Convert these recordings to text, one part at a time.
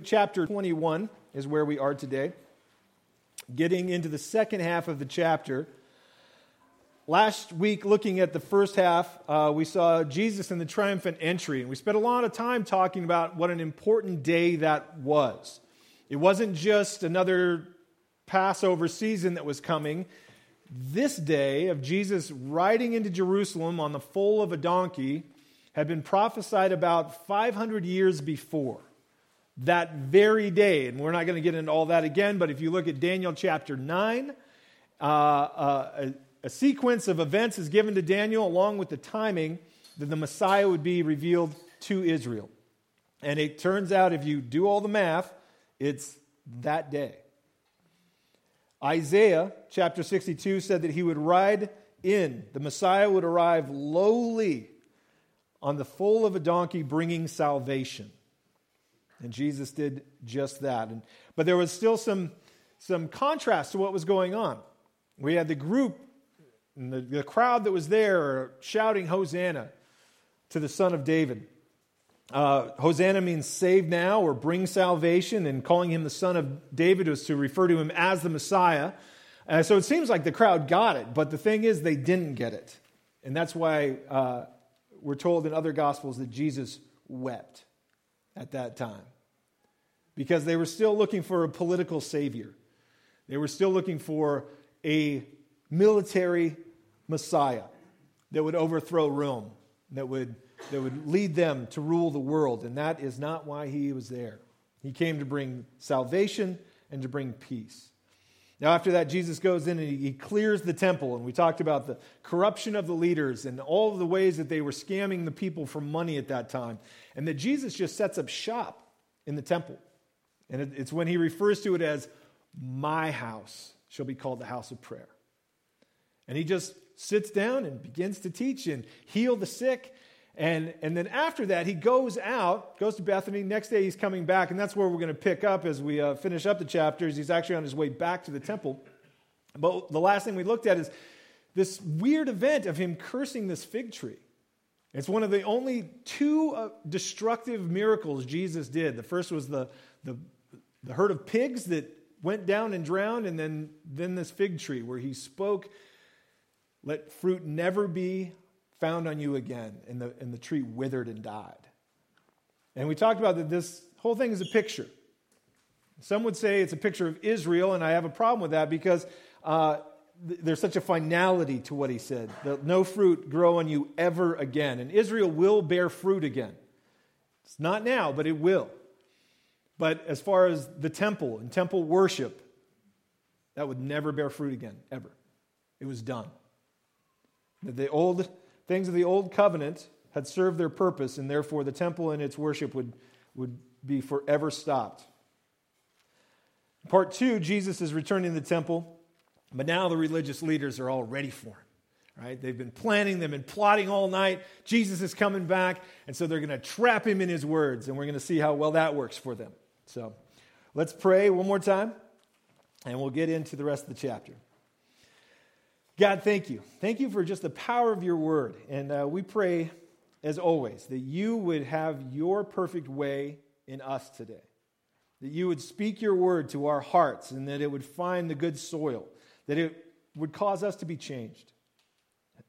chapter 21 is where we are today. Getting into the second half of the chapter. Last week, looking at the first half, uh, we saw Jesus in the triumphant entry, and we spent a lot of time talking about what an important day that was. It wasn't just another Passover season that was coming. This day of Jesus riding into Jerusalem on the foal of a donkey had been prophesied about 500 years before. That very day, and we're not going to get into all that again, but if you look at Daniel chapter 9, uh, uh, a sequence of events is given to Daniel along with the timing that the Messiah would be revealed to Israel. And it turns out, if you do all the math, it's that day. Isaiah chapter 62 said that he would ride in, the Messiah would arrive lowly on the foal of a donkey, bringing salvation. And Jesus did just that. And, but there was still some, some contrast to what was going on. We had the group and the, the crowd that was there shouting, Hosanna to the Son of David. Uh, Hosanna means save now or bring salvation, and calling him the Son of David was to refer to him as the Messiah. Uh, so it seems like the crowd got it, but the thing is, they didn't get it. And that's why uh, we're told in other Gospels that Jesus wept at that time. Because they were still looking for a political savior, they were still looking for a military Messiah that would overthrow Rome, that would, that would lead them to rule the world. And that is not why he was there. He came to bring salvation and to bring peace. Now, after that, Jesus goes in and he clears the temple. And we talked about the corruption of the leaders and all the ways that they were scamming the people for money at that time. And that Jesus just sets up shop in the temple. And it's when he refers to it as, My house shall be called the house of prayer. And he just sits down and begins to teach and heal the sick. And, and then after that, he goes out, goes to Bethany. Next day, he's coming back. And that's where we're going to pick up as we uh, finish up the chapters. He's actually on his way back to the temple. But the last thing we looked at is this weird event of him cursing this fig tree. It's one of the only two uh, destructive miracles Jesus did. The first was the, the, the herd of pigs that went down and drowned, and then, then this fig tree where he spoke let fruit never be found on you again. And the, and the tree withered and died. And we talked about that this whole thing is a picture. Some would say it's a picture of Israel, and I have a problem with that because uh, th- there's such a finality to what he said. No fruit grow on you ever again. And Israel will bear fruit again. It's not now, but it will. But as far as the temple and temple worship, that would never bear fruit again, ever. It was done. The old things of the old covenant had served their purpose, and therefore the temple and its worship would, would be forever stopped. Part two, Jesus is returning to the temple, but now the religious leaders are all ready for him. Right? They've been planning, they've been plotting all night. Jesus is coming back, and so they're going to trap him in his words, and we're going to see how well that works for them. So let's pray one more time, and we'll get into the rest of the chapter. God, thank you. Thank you for just the power of your word. And uh, we pray, as always, that you would have your perfect way in us today. That you would speak your word to our hearts and that it would find the good soil. That it would cause us to be changed.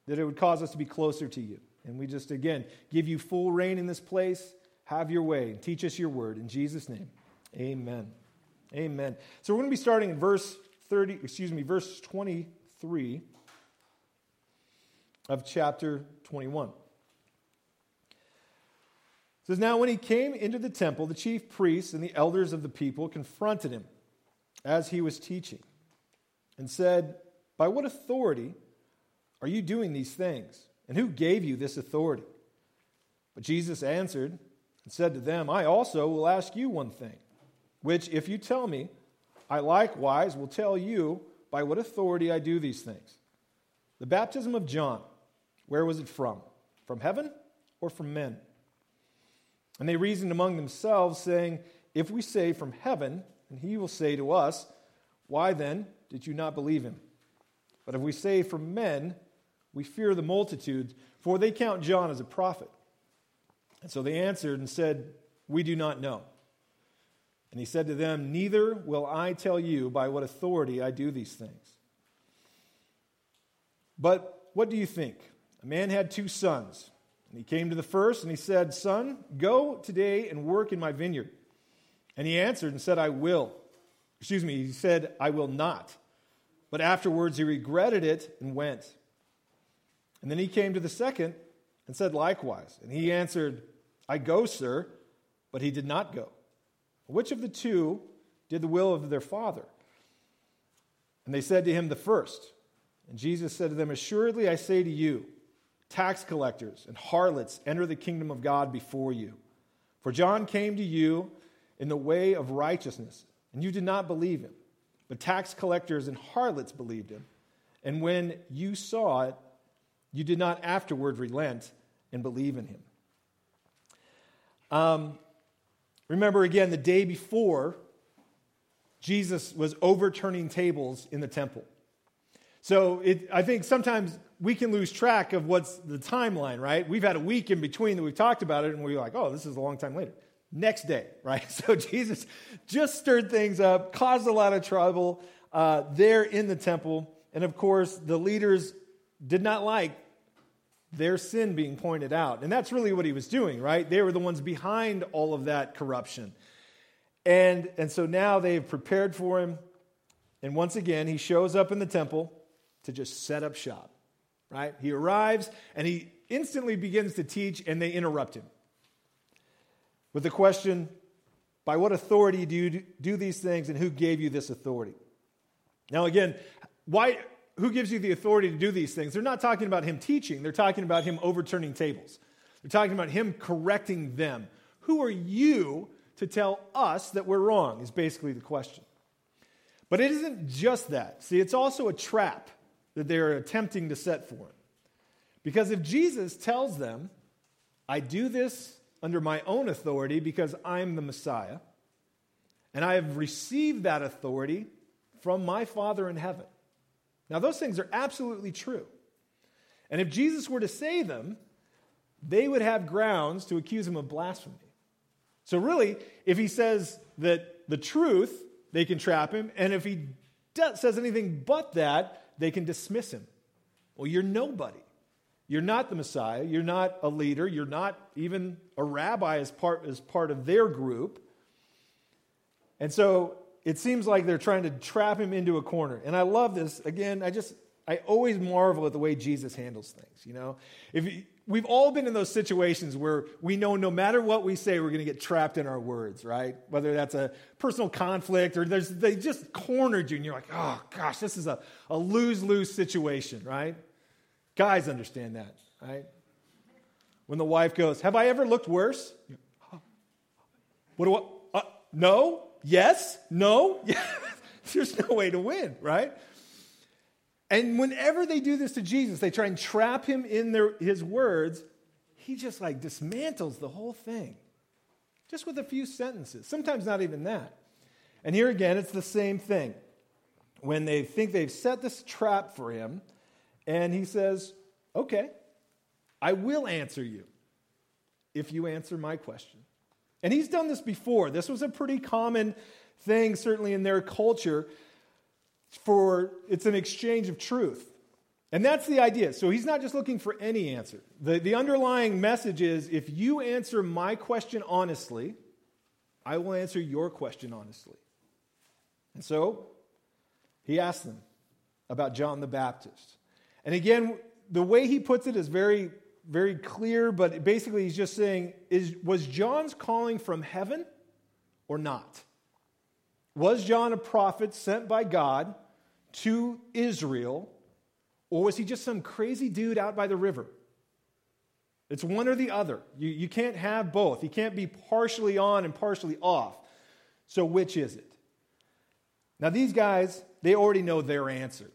That it would cause us to be closer to you. And we just, again, give you full reign in this place. Have your way and teach us your word. In Jesus' name, amen. Amen. So we're going to be starting in verse 30, excuse me, verse 23 of chapter 21. It says, Now when he came into the temple, the chief priests and the elders of the people confronted him as he was teaching and said, By what authority are you doing these things? And who gave you this authority? But Jesus answered and said to them, I also will ask you one thing, which if you tell me, I likewise will tell you by what authority I do these things. The baptism of John where was it from? From heaven or from men? And they reasoned among themselves, saying, If we say from heaven, and he will say to us, Why then did you not believe him? But if we say from men, we fear the multitude, for they count John as a prophet. And so they answered and said, We do not know. And he said to them, Neither will I tell you by what authority I do these things. But what do you think? A man had two sons. And he came to the first and he said, Son, go today and work in my vineyard. And he answered and said, I will. Excuse me, he said, I will not. But afterwards he regretted it and went. And then he came to the second and said likewise. And he answered, I go, sir. But he did not go. Which of the two did the will of their father? And they said to him, The first. And Jesus said to them, Assuredly I say to you, tax collectors and harlots enter the kingdom of God before you. For John came to you in the way of righteousness, and you did not believe him. But tax collectors and harlots believed him. And when you saw it, you did not afterward relent and believe in him. Um, remember again, the day before, Jesus was overturning tables in the temple. So it, I think sometimes we can lose track of what's the timeline, right? We've had a week in between that we've talked about it, and we're like, oh, this is a long time later. Next day, right? So Jesus just stirred things up, caused a lot of trouble uh, there in the temple. And of course, the leaders did not like their sin being pointed out. And that's really what he was doing, right? They were the ones behind all of that corruption. And, and so now they've prepared for him. And once again, he shows up in the temple to just set up shop, right? He arrives and he instantly begins to teach, and they interrupt him with the question by what authority do you do these things, and who gave you this authority? Now, again, why, who gives you the authority to do these things? They're not talking about him teaching, they're talking about him overturning tables. They're talking about him correcting them. Who are you to tell us that we're wrong? Is basically the question. But it isn't just that. See, it's also a trap that they're attempting to set for him. Because if Jesus tells them, I do this under my own authority because I'm the Messiah, and I have received that authority from my Father in heaven. Now, those things are absolutely true. And if Jesus were to say them, they would have grounds to accuse him of blasphemy. So, really, if he says that the truth, they can trap him. And if he says anything but that, they can dismiss him. Well, you're nobody. You're not the Messiah. You're not a leader. You're not even a rabbi as part, as part of their group. And so it seems like they're trying to trap him into a corner. And I love this. Again, I just, I always marvel at the way Jesus handles things. You know, if we've all been in those situations where we know no matter what we say, we're going to get trapped in our words, right? Whether that's a personal conflict or they just cornered you and you're like, oh gosh, this is a, a lose lose situation, right? Guys understand that, right? When the wife goes, Have I ever looked worse? What do I, uh, no, yes, no. Yes, there's no way to win, right? And whenever they do this to Jesus, they try and trap him in their, his words, he just like dismantles the whole thing just with a few sentences, sometimes not even that. And here again, it's the same thing. When they think they've set this trap for him, and he says, Okay, I will answer you if you answer my question. And he's done this before. This was a pretty common thing, certainly in their culture for it's an exchange of truth. And that's the idea. So he's not just looking for any answer. The, the underlying message is if you answer my question honestly, I will answer your question honestly. And so he asked them about John the Baptist. And again, the way he puts it is very, very clear, but basically he's just saying, is, was John's calling from heaven or not? Was John a prophet sent by God to Israel, or was he just some crazy dude out by the river? It's one or the other. You, you can't have both. You can't be partially on and partially off. So, which is it? Now, these guys, they already know their answer,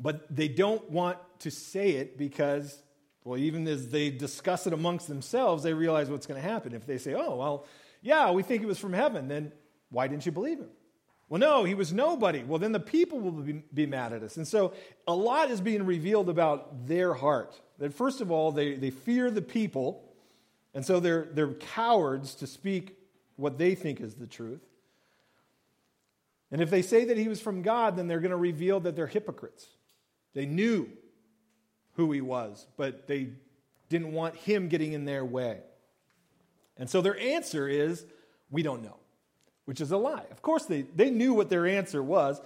but they don't want to say it because, well, even as they discuss it amongst themselves, they realize what's going to happen. If they say, oh, well, yeah, we think it was from heaven, then why didn't you believe him? Well, no, he was nobody. Well, then the people will be, be mad at us. And so a lot is being revealed about their heart. That first of all, they, they fear the people, and so they're, they're cowards to speak what they think is the truth. And if they say that he was from God, then they're going to reveal that they're hypocrites. They knew who he was, but they didn't want him getting in their way. And so their answer is, we don't know, which is a lie. Of course, they, they knew what their answer was,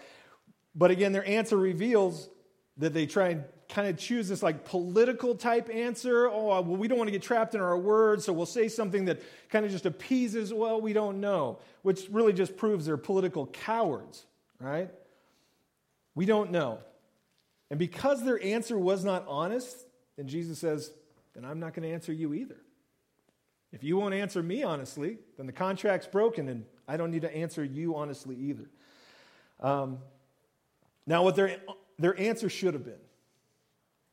but again, their answer reveals that they try and kind of choose this like political type answer. Oh, well, we don't want to get trapped in our words, so we'll say something that kind of just appeases, well, we don't know, which really just proves they're political cowards, right? We don't know. And because their answer was not honest, then Jesus says, then I'm not going to answer you either. If you won't answer me honestly, then the contract's broken and I don't need to answer you honestly either. Um, now, what their, their answer should have been,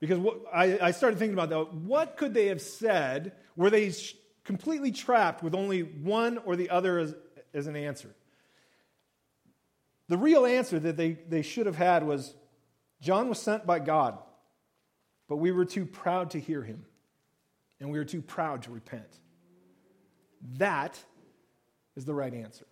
because what, I, I started thinking about that, what could they have said? Were they sh- completely trapped with only one or the other as, as an answer? The real answer that they, they should have had was John was sent by God, but we were too proud to hear him, and we were too proud to repent. That is the right answer.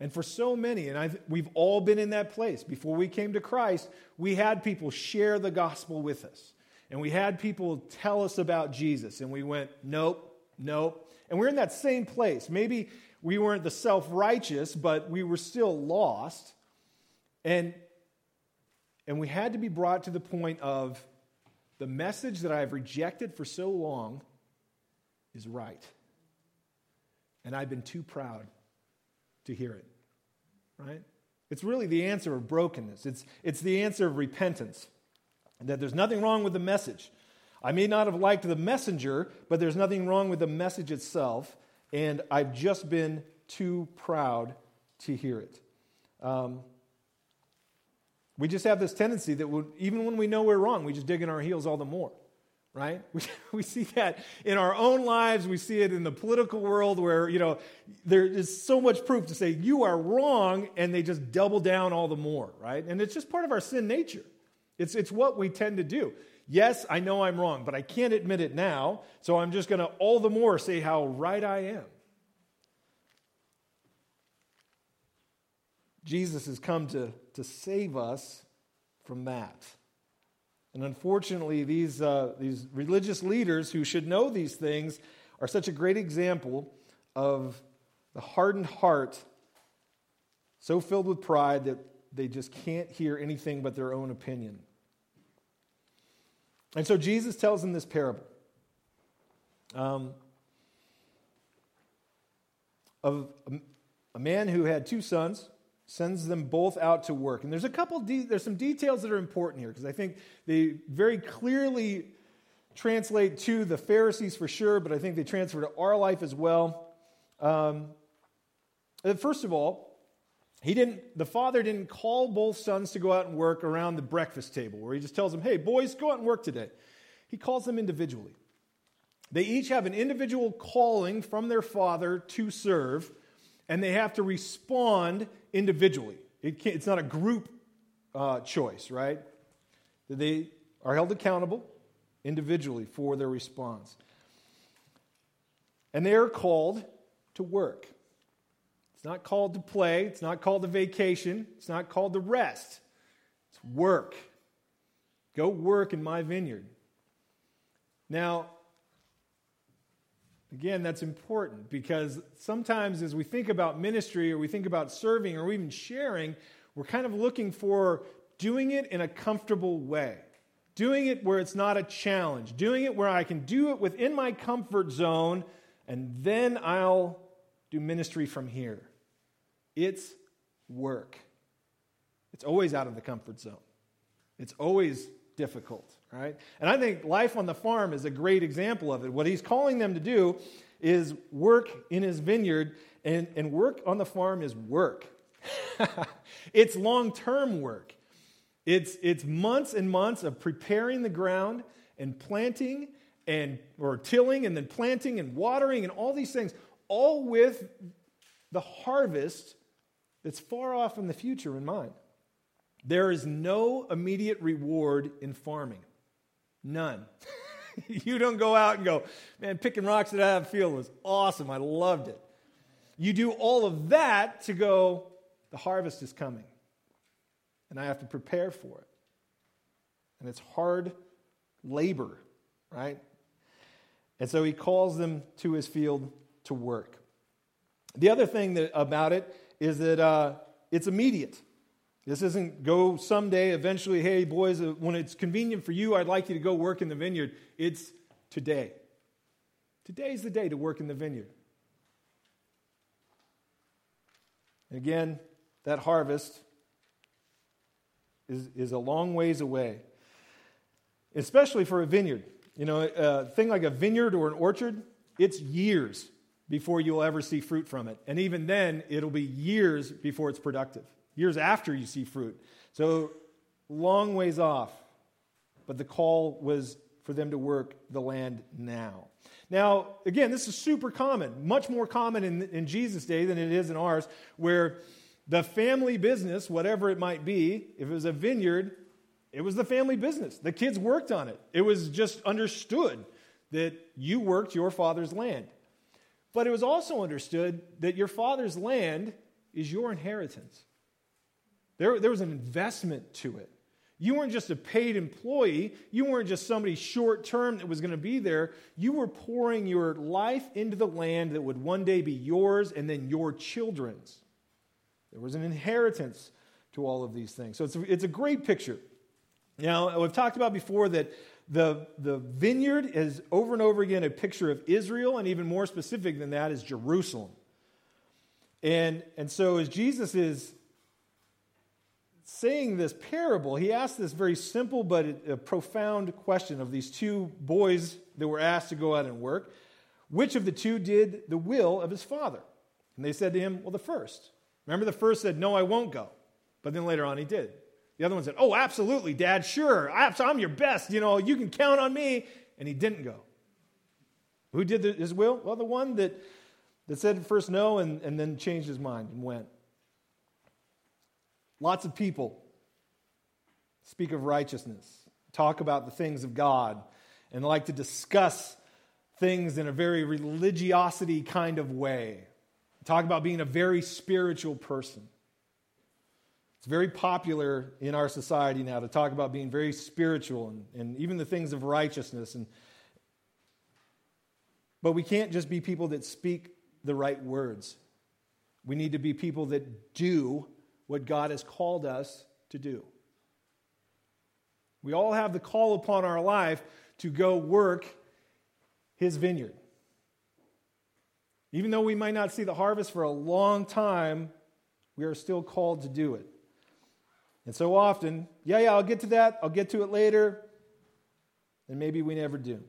And for so many, and I've, we've all been in that place. Before we came to Christ, we had people share the gospel with us. And we had people tell us about Jesus. And we went, nope, nope. And we're in that same place. Maybe we weren't the self righteous, but we were still lost. And, and we had to be brought to the point of the message that I've rejected for so long is right. And I've been too proud to hear it. Right? It's really the answer of brokenness, it's, it's the answer of repentance. That there's nothing wrong with the message. I may not have liked the messenger, but there's nothing wrong with the message itself, and I've just been too proud to hear it. Um, we just have this tendency that even when we know we're wrong, we just dig in our heels all the more right? We, we see that in our own lives. We see it in the political world where, you know, there is so much proof to say you are wrong, and they just double down all the more, right? And it's just part of our sin nature. It's, it's what we tend to do. Yes, I know I'm wrong, but I can't admit it now, so I'm just going to all the more say how right I am. Jesus has come to, to save us from that. And unfortunately, these, uh, these religious leaders who should know these things are such a great example of the hardened heart, so filled with pride that they just can't hear anything but their own opinion. And so Jesus tells them this parable um, of a, a man who had two sons sends them both out to work. And there's a couple, de- there's some details that are important here because I think they very clearly translate to the Pharisees for sure, but I think they transfer to our life as well. Um, first of all, he didn't, the father didn't call both sons to go out and work around the breakfast table where he just tells them, hey, boys, go out and work today. He calls them individually. They each have an individual calling from their father to serve, and they have to respond individually. It it's not a group uh, choice, right? They are held accountable individually for their response. And they are called to work. It's not called to play, it's not called to vacation, it's not called to rest. It's work. Go work in my vineyard. Now, Again, that's important because sometimes as we think about ministry or we think about serving or even sharing, we're kind of looking for doing it in a comfortable way, doing it where it's not a challenge, doing it where I can do it within my comfort zone, and then I'll do ministry from here. It's work. It's always out of the comfort zone. It's always difficult, right? And I think life on the farm is a great example of it. What he's calling them to do is work in his vineyard, and, and work on the farm is work. it's long term work. It's, it's months and months of preparing the ground and planting and or tilling and then planting and watering and all these things, all with the harvest that's far off in the future in mind. There is no immediate reward in farming. None. you don't go out and go, man, picking rocks at that field was awesome. I loved it. You do all of that to go, the harvest is coming. And I have to prepare for it. And it's hard labor, right? And so he calls them to his field to work. The other thing that, about it is that uh, it's immediate. This isn't go someday, eventually, hey, boys, uh, when it's convenient for you, I'd like you to go work in the vineyard. It's today. Today's the day to work in the vineyard. And again, that harvest is, is a long ways away, especially for a vineyard. You know, a thing like a vineyard or an orchard, it's years before you'll ever see fruit from it. And even then, it'll be years before it's productive, years after you see fruit. So, long ways off. But the call was for them to work the land now. Now, again, this is super common, much more common in, in Jesus' day than it is in ours, where the family business, whatever it might be, if it was a vineyard, it was the family business. The kids worked on it. It was just understood that you worked your father's land. But it was also understood that your father's land is your inheritance. There, there was an investment to it. You weren't just a paid employee. You weren't just somebody short term that was going to be there. You were pouring your life into the land that would one day be yours and then your children's. There was an inheritance to all of these things. So it's a, it's a great picture. Now, we've talked about before that the, the vineyard is over and over again a picture of Israel, and even more specific than that is Jerusalem. And, and so, as Jesus is saying this parable, he asked this very simple but a profound question of these two boys that were asked to go out and work. Which of the two did the will of his father? And they said to him, Well, the first. Remember, the first said, No, I won't go. But then later on, he did. The other one said, Oh, absolutely, Dad, sure. I'm your best. You know, you can count on me. And he didn't go. Who did his will? Well, the one that, that said first no and, and then changed his mind and went. Lots of people speak of righteousness, talk about the things of God, and like to discuss things in a very religiosity kind of way. Talk about being a very spiritual person. It's very popular in our society now to talk about being very spiritual and, and even the things of righteousness. And, but we can't just be people that speak the right words. We need to be people that do what God has called us to do. We all have the call upon our life to go work his vineyard. Even though we might not see the harvest for a long time, we are still called to do it. And so often, yeah, yeah, I'll get to that, I'll get to it later, and maybe we never do.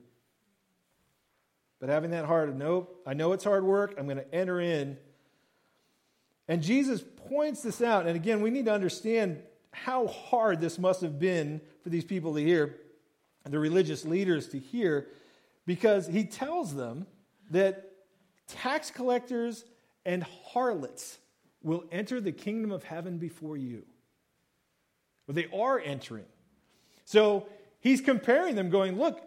But having that heart of, nope, I know it's hard work, I'm going to enter in. And Jesus points this out. And again, we need to understand how hard this must have been for these people to hear, the religious leaders to hear, because he tells them that tax collectors and harlots will enter the kingdom of heaven before you or they are entering. So he's comparing them, going, Look,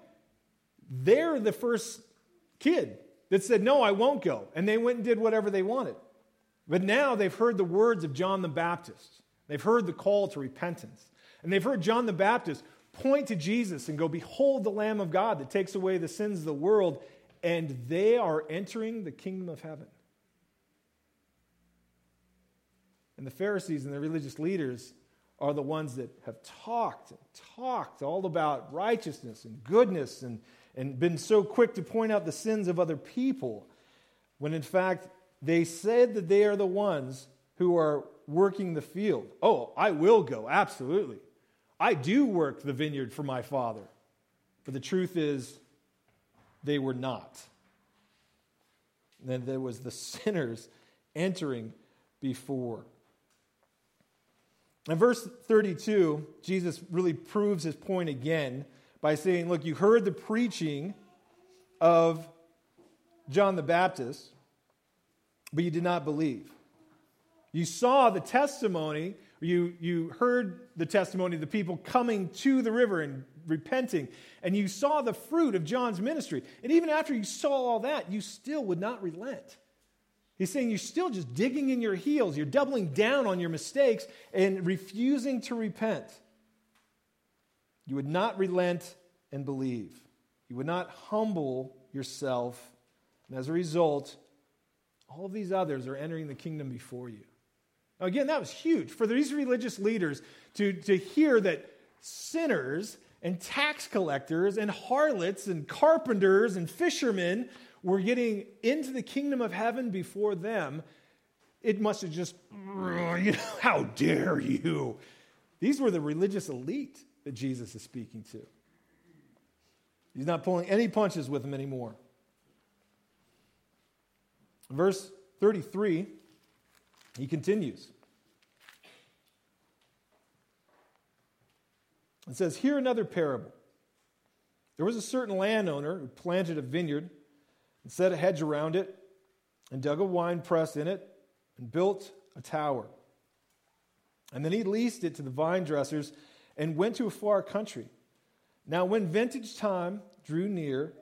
they're the first kid that said, No, I won't go. And they went and did whatever they wanted. But now they've heard the words of John the Baptist, they've heard the call to repentance. And they've heard John the Baptist point to Jesus and go, Behold the Lamb of God that takes away the sins of the world. And they are entering the kingdom of heaven. And the Pharisees and the religious leaders are the ones that have talked and talked all about righteousness and goodness and, and been so quick to point out the sins of other people, when in fact they said that they are the ones who are working the field. Oh, I will go, absolutely. I do work the vineyard for my father. But the truth is, they were not. then there was the sinners entering before. In verse 32, Jesus really proves his point again by saying, Look, you heard the preaching of John the Baptist, but you did not believe. You saw the testimony, you, you heard the testimony of the people coming to the river and repenting, and you saw the fruit of John's ministry. And even after you saw all that, you still would not relent. He's saying you're still just digging in your heels. You're doubling down on your mistakes and refusing to repent. You would not relent and believe. You would not humble yourself. And as a result, all of these others are entering the kingdom before you. Now, again, that was huge for these religious leaders to, to hear that sinners and tax collectors and harlots and carpenters and fishermen were getting into the kingdom of heaven before them. It must have just, you know, how dare you? These were the religious elite that Jesus is speaking to. He's not pulling any punches with them anymore. Verse 33, he continues. It says, Hear another parable. There was a certain landowner who planted a vineyard and set a hedge around it and dug a wine press in it and built a tower. And then he leased it to the vine dressers and went to a far country. Now, when vintage time drew near,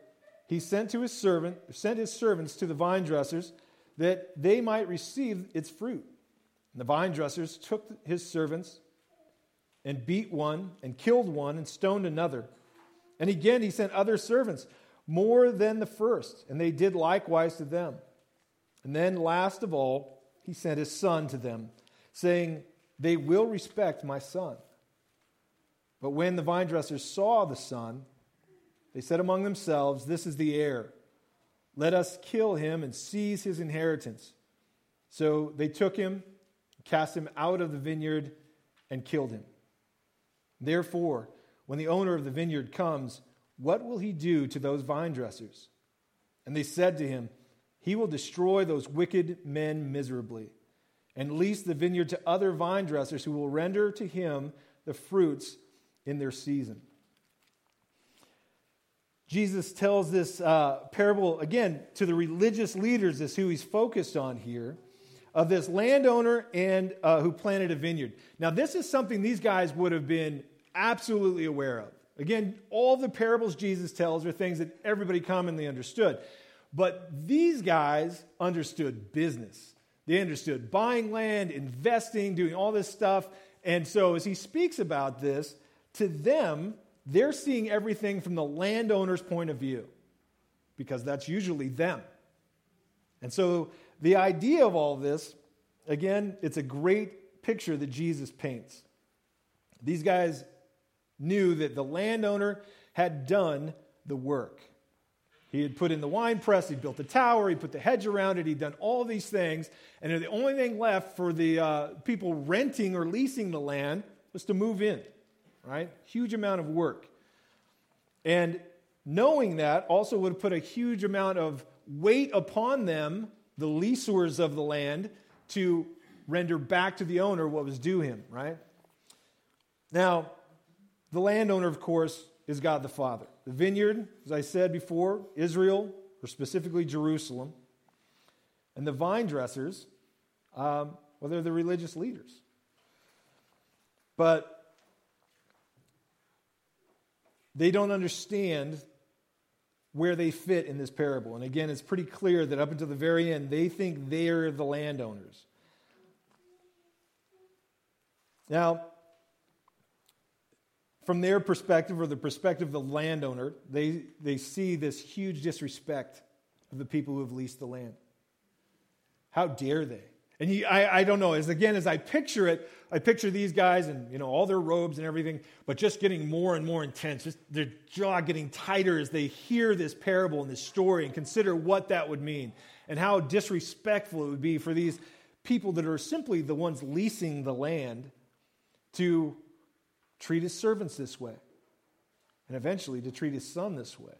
he sent to his servant, sent his servants to the vine dressers that they might receive its fruit. And the vine dressers took his servants and beat one and killed one and stoned another. And again he sent other servants, more than the first, and they did likewise to them. And then last of all, he sent his son to them, saying, They will respect my son. But when the vine dressers saw the son, they said among themselves, This is the heir. Let us kill him and seize his inheritance. So they took him, cast him out of the vineyard, and killed him. Therefore, when the owner of the vineyard comes, what will he do to those vine dressers? And they said to him, He will destroy those wicked men miserably, and lease the vineyard to other vine dressers who will render to him the fruits in their season. Jesus tells this uh, parable again to the religious leaders, is who he's focused on here, of this landowner and uh, who planted a vineyard. Now, this is something these guys would have been absolutely aware of. Again, all the parables Jesus tells are things that everybody commonly understood. But these guys understood business. They understood buying land, investing, doing all this stuff. And so, as he speaks about this, to them, they're seeing everything from the landowner's point of view because that's usually them. And so the idea of all this, again, it's a great picture that Jesus paints. These guys knew that the landowner had done the work. He had put in the wine press, he built the tower, he put the hedge around it, he'd done all these things. And the only thing left for the uh, people renting or leasing the land was to move in right? Huge amount of work. And knowing that also would put a huge amount of weight upon them, the leasers of the land, to render back to the owner what was due him, right? Now, the landowner, of course, is God the Father. The vineyard, as I said before, Israel, or specifically Jerusalem. And the vine dressers, um, well, they're the religious leaders. But they don't understand where they fit in this parable. And again, it's pretty clear that up until the very end, they think they're the landowners. Now, from their perspective, or the perspective of the landowner, they, they see this huge disrespect of the people who have leased the land. How dare they? And he, I, I don't know, as again, as I picture it, I picture these guys and, you know, all their robes and everything, but just getting more and more intense, just their jaw getting tighter as they hear this parable and this story and consider what that would mean and how disrespectful it would be for these people that are simply the ones leasing the land to treat his servants this way and eventually to treat his son this way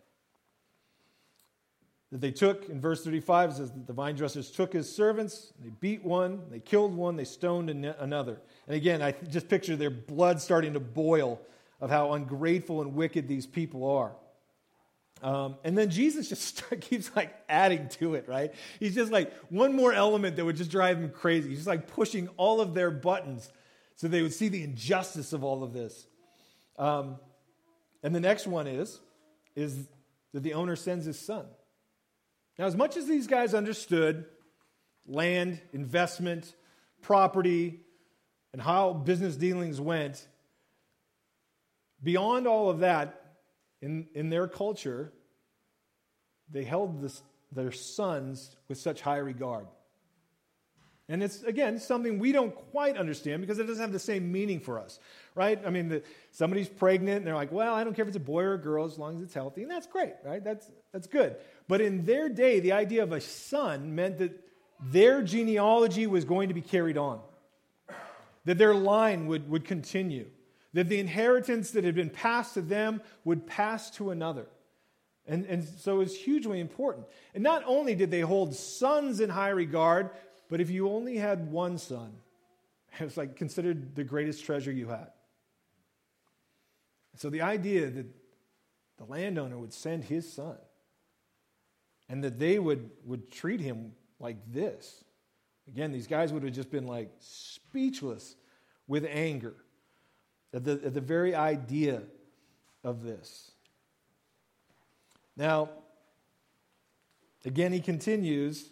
that they took, in verse 35, says that the vine dressers took his servants, they beat one, they killed one, they stoned another. And again, I just picture their blood starting to boil of how ungrateful and wicked these people are. Um, and then Jesus just keeps like adding to it, right? He's just like one more element that would just drive him crazy. He's just like pushing all of their buttons so they would see the injustice of all of this. Um, and the next one is, is that the owner sends his son. Now, as much as these guys understood land, investment, property, and how business dealings went, beyond all of that, in, in their culture, they held this, their sons with such high regard. And it's, again, something we don't quite understand because it doesn't have the same meaning for us, right? I mean, the, somebody's pregnant and they're like, well, I don't care if it's a boy or a girl as long as it's healthy. And that's great, right? That's, that's good. But in their day, the idea of a son meant that their genealogy was going to be carried on, that their line would, would continue, that the inheritance that had been passed to them would pass to another. And, and so it's hugely important. And not only did they hold sons in high regard, but if you only had one son, it was like considered the greatest treasure you had. So the idea that the landowner would send his son and that they would, would treat him like this. Again, these guys would have just been like speechless with anger at the, at the very idea of this. Now, again, he continues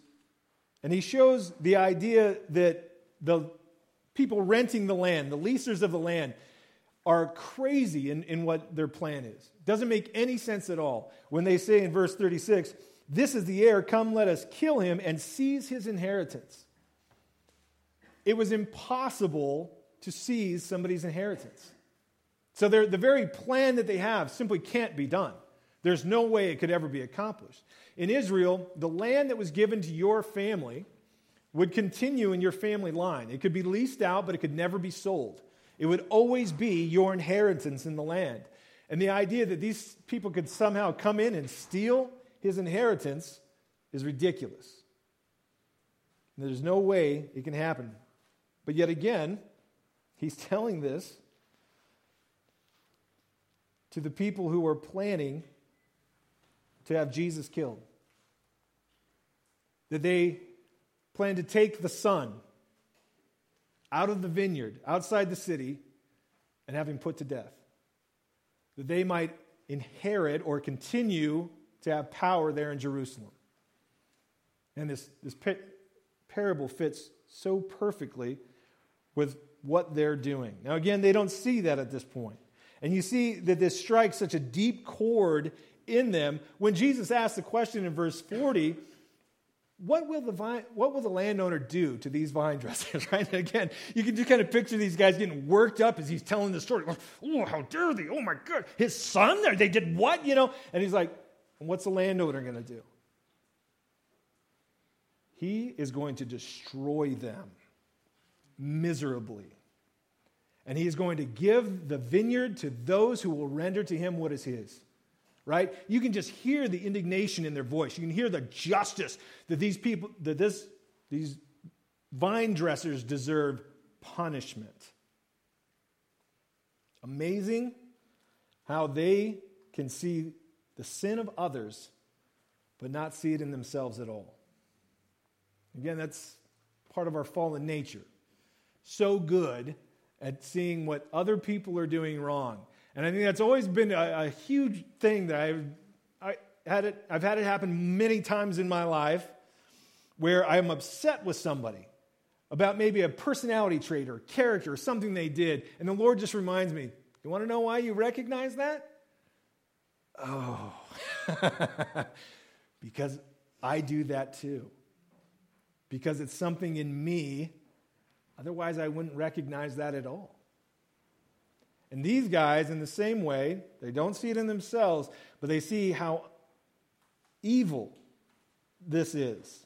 and he shows the idea that the people renting the land, the leasers of the land, are crazy in, in what their plan is. Doesn't make any sense at all when they say in verse 36, This is the heir, come let us kill him and seize his inheritance. It was impossible to seize somebody's inheritance. So the very plan that they have simply can't be done. There's no way it could ever be accomplished. In Israel, the land that was given to your family would continue in your family line. It could be leased out, but it could never be sold. It would always be your inheritance in the land. And the idea that these people could somehow come in and steal his inheritance is ridiculous. There's no way it can happen. But yet again, he's telling this to the people who are planning to have Jesus killed that they plan to take the son out of the vineyard, outside the city, and have him put to death. That they might inherit or continue to have power there in Jerusalem. And this, this parable fits so perfectly with what they're doing. Now, again, they don't see that at this point. And you see that this strikes such a deep chord in them. When Jesus asks the question in verse 40, what will the vine, what will the landowner do to these vine dressers? Right? And again, you can just kind of picture these guys getting worked up as he's telling the story. Oh, how dare they? Oh my God, his son they did what? You know? And he's like, what's the landowner going to do? He is going to destroy them miserably. And he is going to give the vineyard to those who will render to him what is his right? You can just hear the indignation in their voice. You can hear the justice that these people, that this, these vine dressers deserve punishment. Amazing how they can see the sin of others, but not see it in themselves at all. Again, that's part of our fallen nature. So good at seeing what other people are doing wrong and I think that's always been a, a huge thing that I've, I had it, I've had it happen many times in my life where I'm upset with somebody about maybe a personality trait or character or something they did. And the Lord just reminds me, you want to know why you recognize that? Oh, because I do that too. Because it's something in me. Otherwise, I wouldn't recognize that at all. And these guys, in the same way, they don't see it in themselves, but they see how evil this is.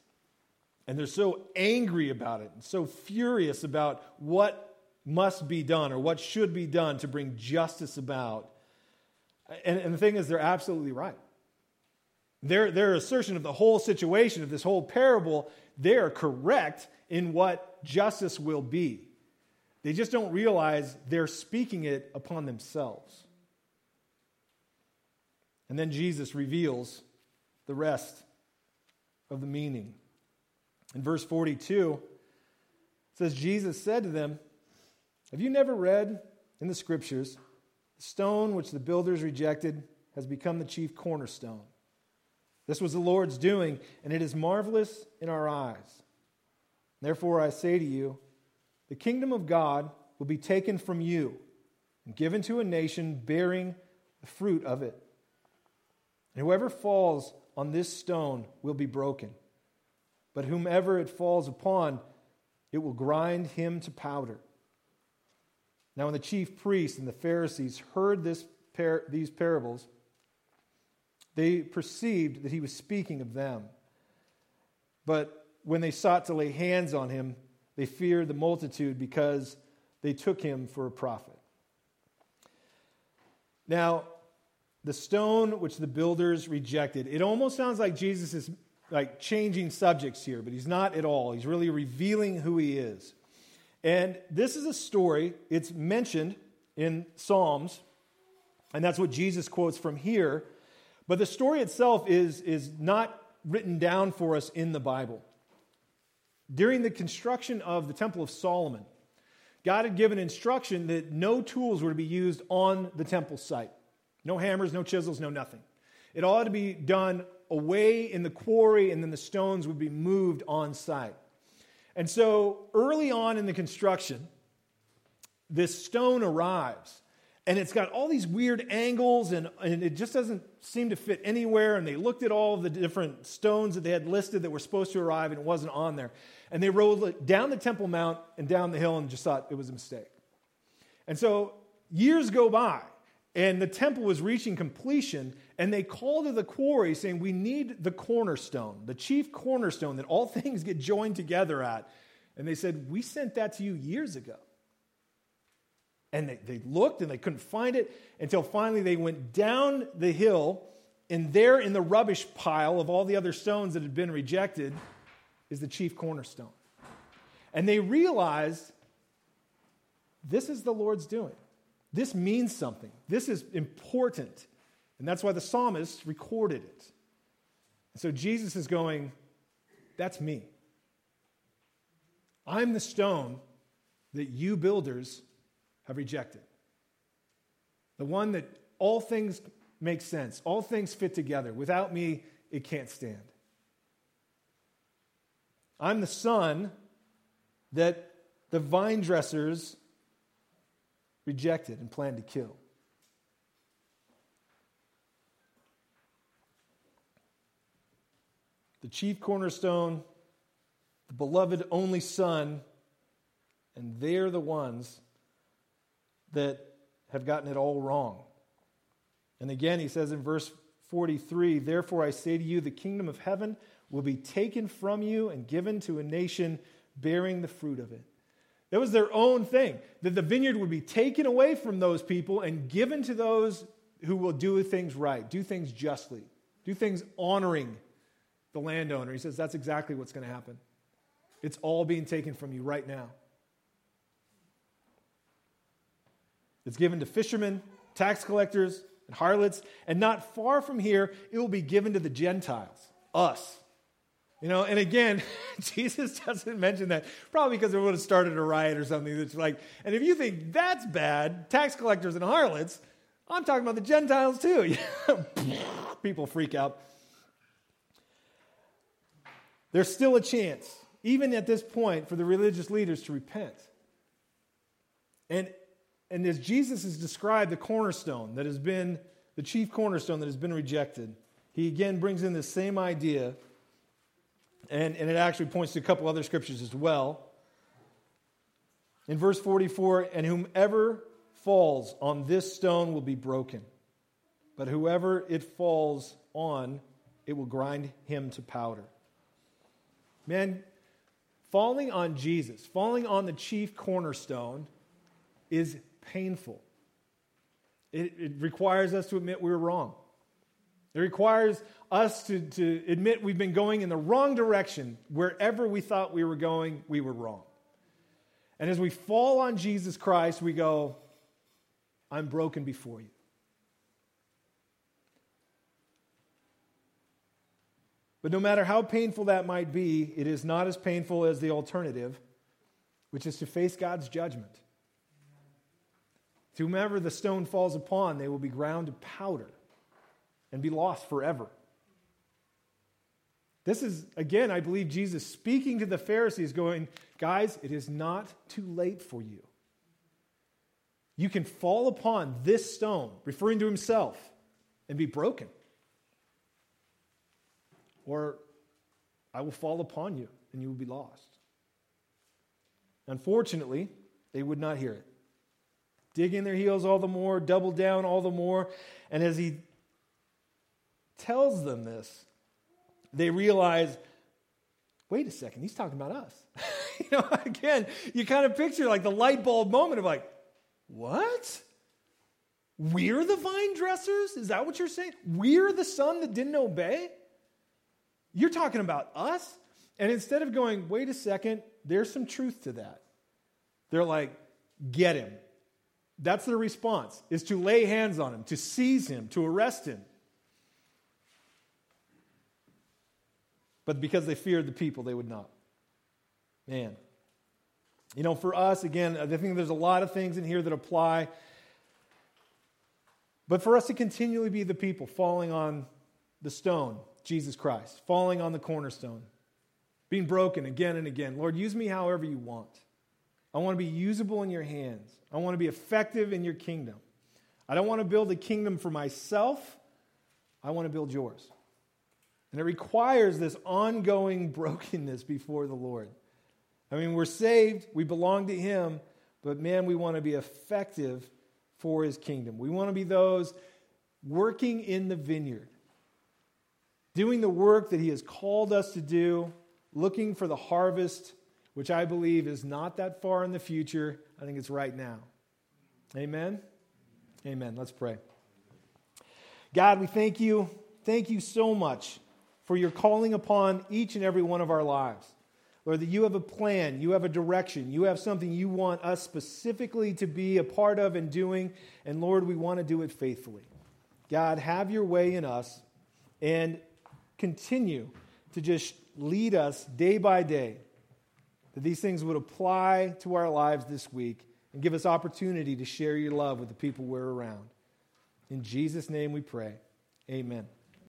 And they're so angry about it and so furious about what must be done or what should be done to bring justice about. And, and the thing is, they're absolutely right. Their, their assertion of the whole situation, of this whole parable, they are correct in what justice will be. They just don't realize they're speaking it upon themselves. And then Jesus reveals the rest of the meaning. In verse 42, it says, Jesus said to them, Have you never read in the scriptures, the stone which the builders rejected has become the chief cornerstone? This was the Lord's doing, and it is marvelous in our eyes. Therefore, I say to you, the kingdom of God will be taken from you and given to a nation bearing the fruit of it. And whoever falls on this stone will be broken, but whomever it falls upon, it will grind him to powder. Now, when the chief priests and the Pharisees heard this par- these parables, they perceived that he was speaking of them. But when they sought to lay hands on him, they feared the multitude because they took him for a prophet. Now, the stone which the builders rejected, it almost sounds like Jesus is like changing subjects here, but he's not at all. He's really revealing who he is. And this is a story, it's mentioned in Psalms, and that's what Jesus quotes from here. But the story itself is, is not written down for us in the Bible. During the construction of the Temple of Solomon, God had given instruction that no tools were to be used on the temple site. No hammers, no chisels, no nothing. It all had to be done away in the quarry, and then the stones would be moved on site. And so early on in the construction, this stone arrives. And it's got all these weird angles, and, and it just doesn't seem to fit anywhere. And they looked at all the different stones that they had listed that were supposed to arrive, and it wasn't on there. And they rolled it down the Temple Mount and down the hill and just thought it was a mistake. And so years go by, and the temple was reaching completion, and they called to the quarry saying, We need the cornerstone, the chief cornerstone that all things get joined together at. And they said, We sent that to you years ago. And they, they looked and they couldn't find it until finally they went down the hill, and there in the rubbish pile of all the other stones that had been rejected is the chief cornerstone. And they realized this is the Lord's doing. This means something. This is important. And that's why the psalmist recorded it. So Jesus is going, That's me. I'm the stone that you builders have rejected. The one that all things make sense, all things fit together. Without me, it can't stand. I'm the son that the vine dressers rejected and planned to kill. The chief cornerstone, the beloved only son, and they're the ones that have gotten it all wrong. And again, he says in verse 43 Therefore I say to you, the kingdom of heaven will be taken from you and given to a nation bearing the fruit of it. That was their own thing, that the vineyard would be taken away from those people and given to those who will do things right, do things justly, do things honoring the landowner. He says that's exactly what's going to happen. It's all being taken from you right now. It's given to fishermen, tax collectors, and harlots. And not far from here, it will be given to the Gentiles, us. You know, and again, Jesus doesn't mention that, probably because it would have started a riot or something. That's like, and if you think that's bad, tax collectors and harlots, I'm talking about the Gentiles too. People freak out. There's still a chance, even at this point, for the religious leaders to repent. And and as Jesus has described the cornerstone that has been the chief cornerstone that has been rejected, he again brings in this same idea, and, and it actually points to a couple other scriptures as well. In verse 44, and whomever falls on this stone will be broken, but whoever it falls on, it will grind him to powder. Man, falling on Jesus, falling on the chief cornerstone, is painful. It, it requires us to admit we were wrong. It requires us to, to admit we've been going in the wrong direction. Wherever we thought we were going, we were wrong. And as we fall on Jesus Christ, we go, I'm broken before you. But no matter how painful that might be, it is not as painful as the alternative, which is to face God's judgment. To whomever the stone falls upon, they will be ground to powder and be lost forever. This is, again, I believe Jesus speaking to the Pharisees, going, Guys, it is not too late for you. You can fall upon this stone, referring to himself, and be broken. Or I will fall upon you and you will be lost. Unfortunately, they would not hear it. Dig in their heels all the more, double down all the more. And as he tells them this, they realize wait a second, he's talking about us. you know, again, you kind of picture like the light bulb moment of like, what? We're the vine dressers? Is that what you're saying? We're the son that didn't obey? You're talking about us? And instead of going, wait a second, there's some truth to that. They're like, get him. That's their response, is to lay hands on him, to seize him, to arrest him. But because they feared the people, they would not. Man. You know, for us, again, I think there's a lot of things in here that apply. But for us to continually be the people falling on the stone, Jesus Christ, falling on the cornerstone, being broken again and again. Lord, use me however you want. I want to be usable in your hands. I want to be effective in your kingdom. I don't want to build a kingdom for myself. I want to build yours. And it requires this ongoing brokenness before the Lord. I mean, we're saved, we belong to Him, but man, we want to be effective for His kingdom. We want to be those working in the vineyard, doing the work that He has called us to do, looking for the harvest, which I believe is not that far in the future. I think it's right now. Amen? Amen. Let's pray. God, we thank you. Thank you so much for your calling upon each and every one of our lives. Lord, that you have a plan, you have a direction, you have something you want us specifically to be a part of and doing. And Lord, we want to do it faithfully. God, have your way in us and continue to just lead us day by day. That these things would apply to our lives this week and give us opportunity to share your love with the people we're around. In Jesus' name we pray. Amen.